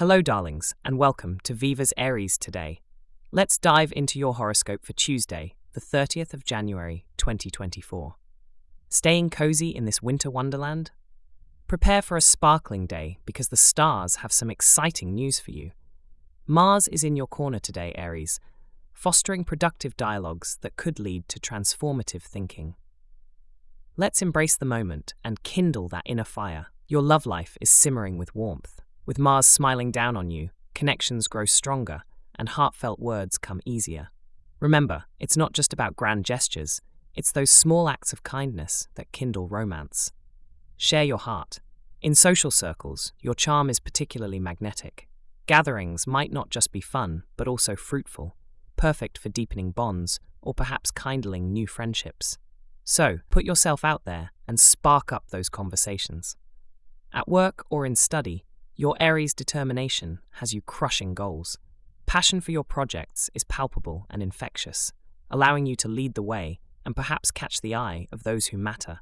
Hello, darlings, and welcome to Viva's Aries today. Let's dive into your horoscope for Tuesday, the 30th of January, 2024. Staying cozy in this winter wonderland? Prepare for a sparkling day because the stars have some exciting news for you. Mars is in your corner today, Aries, fostering productive dialogues that could lead to transformative thinking. Let's embrace the moment and kindle that inner fire. Your love life is simmering with warmth. With Mars smiling down on you, connections grow stronger and heartfelt words come easier. Remember, it's not just about grand gestures, it's those small acts of kindness that kindle romance. Share your heart. In social circles, your charm is particularly magnetic. Gatherings might not just be fun, but also fruitful, perfect for deepening bonds or perhaps kindling new friendships. So, put yourself out there and spark up those conversations. At work or in study, your Aries determination has you crushing goals. Passion for your projects is palpable and infectious, allowing you to lead the way and perhaps catch the eye of those who matter.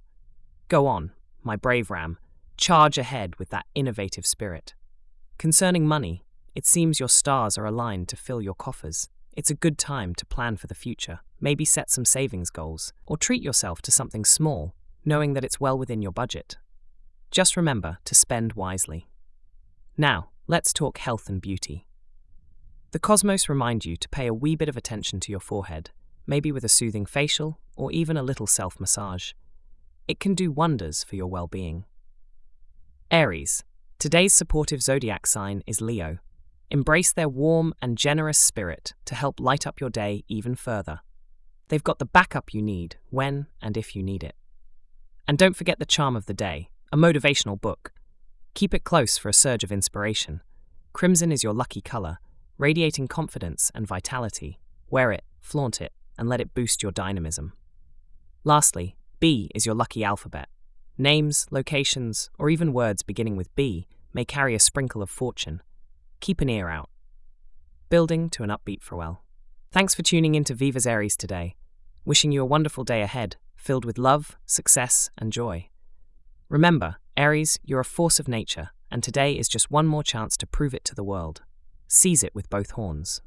Go on, my brave ram, charge ahead with that innovative spirit. Concerning money, it seems your stars are aligned to fill your coffers. It's a good time to plan for the future, maybe set some savings goals, or treat yourself to something small, knowing that it's well within your budget. Just remember to spend wisely. Now, let's talk health and beauty. The cosmos remind you to pay a wee bit of attention to your forehead, maybe with a soothing facial or even a little self massage. It can do wonders for your well being. Aries. Today's supportive zodiac sign is Leo. Embrace their warm and generous spirit to help light up your day even further. They've got the backup you need when and if you need it. And don't forget the charm of the day, a motivational book. Keep it close for a surge of inspiration. Crimson is your lucky color, radiating confidence and vitality. Wear it, flaunt it, and let it boost your dynamism. Lastly, B is your lucky alphabet. Names, locations, or even words beginning with B may carry a sprinkle of fortune. Keep an ear out. Building to an upbeat farewell. Thanks for tuning in to Viva's Aries today. Wishing you a wonderful day ahead, filled with love, success, and joy. Remember, Aries, you're a force of nature, and today is just one more chance to prove it to the world. Seize it with both horns.